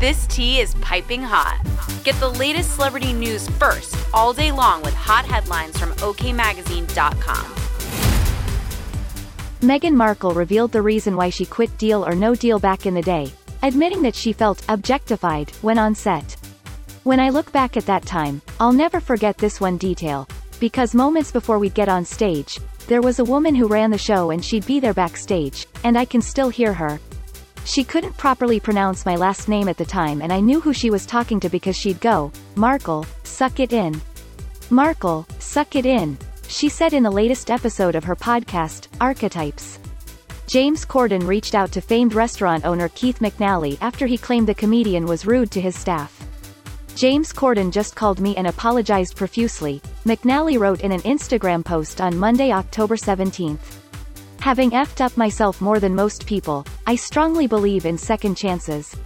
This tea is piping hot. Get the latest celebrity news first all day long with hot headlines from OKMagazine.com. Meghan Markle revealed the reason why she quit Deal or No Deal back in the day, admitting that she felt objectified when on set. When I look back at that time, I'll never forget this one detail, because moments before we'd get on stage, there was a woman who ran the show and she'd be there backstage, and I can still hear her, she couldn't properly pronounce my last name at the time and I knew who she was talking to because she'd go, Markle, suck it in. Markle, suck it in, she said in the latest episode of her podcast, Archetypes. James Corden reached out to famed restaurant owner Keith McNally after he claimed the comedian was rude to his staff. James Corden just called me and apologized profusely, McNally wrote in an Instagram post on Monday, October 17. Having effed up myself more than most people, I strongly believe in second chances.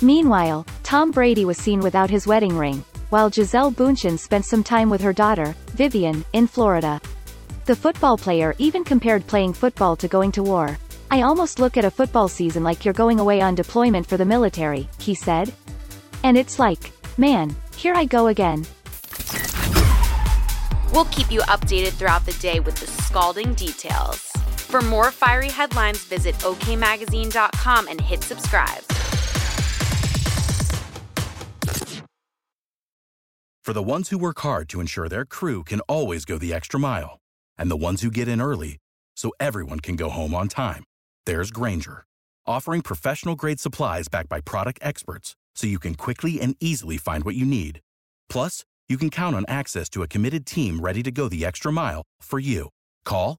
Meanwhile, Tom Brady was seen without his wedding ring, while Gisele Bündchen spent some time with her daughter, Vivian, in Florida. The football player even compared playing football to going to war. I almost look at a football season like you're going away on deployment for the military, he said. And it's like, man, here I go again. We'll keep you updated throughout the day with the scalding details. For more fiery headlines, visit okmagazine.com and hit subscribe. For the ones who work hard to ensure their crew can always go the extra mile, and the ones who get in early so everyone can go home on time, there's Grainger, offering professional grade supplies backed by product experts so you can quickly and easily find what you need. Plus, you can count on access to a committed team ready to go the extra mile for you. Call